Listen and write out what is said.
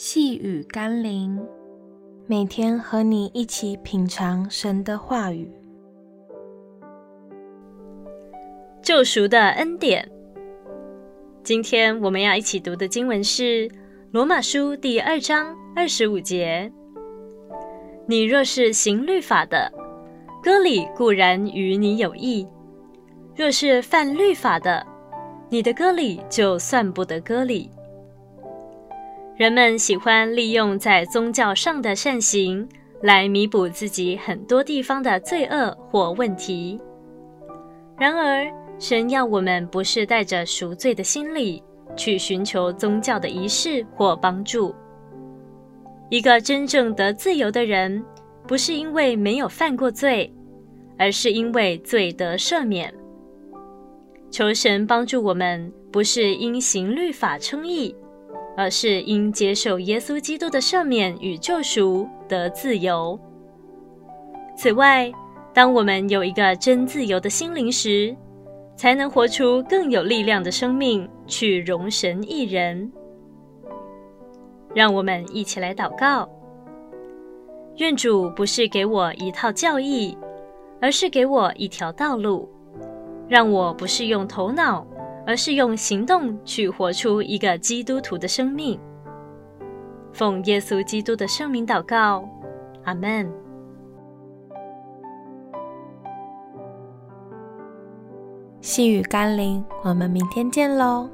细雨甘霖，每天和你一起品尝神的话语。救赎的恩典。今天我们要一起读的经文是《罗马书》第二章二十五节：“你若是行律法的，割礼固然与你有益；若是犯律法的，你的割礼就算不得割礼。”人们喜欢利用在宗教上的善行来弥补自己很多地方的罪恶或问题。然而，神要我们不是带着赎罪的心理去寻求宗教的仪式或帮助。一个真正得自由的人，不是因为没有犯过罪，而是因为罪得赦免。求神帮助我们，不是因行律法称义。而是因接受耶稣基督的赦免与救赎得自由。此外，当我们有一个真自由的心灵时，才能活出更有力量的生命，去容神一人。让我们一起来祷告：愿主不是给我一套教义，而是给我一条道路，让我不是用头脑。而是用行动去活出一个基督徒的生命。奉耶稣基督的圣名祷告，阿门。细雨甘霖，我们明天见喽。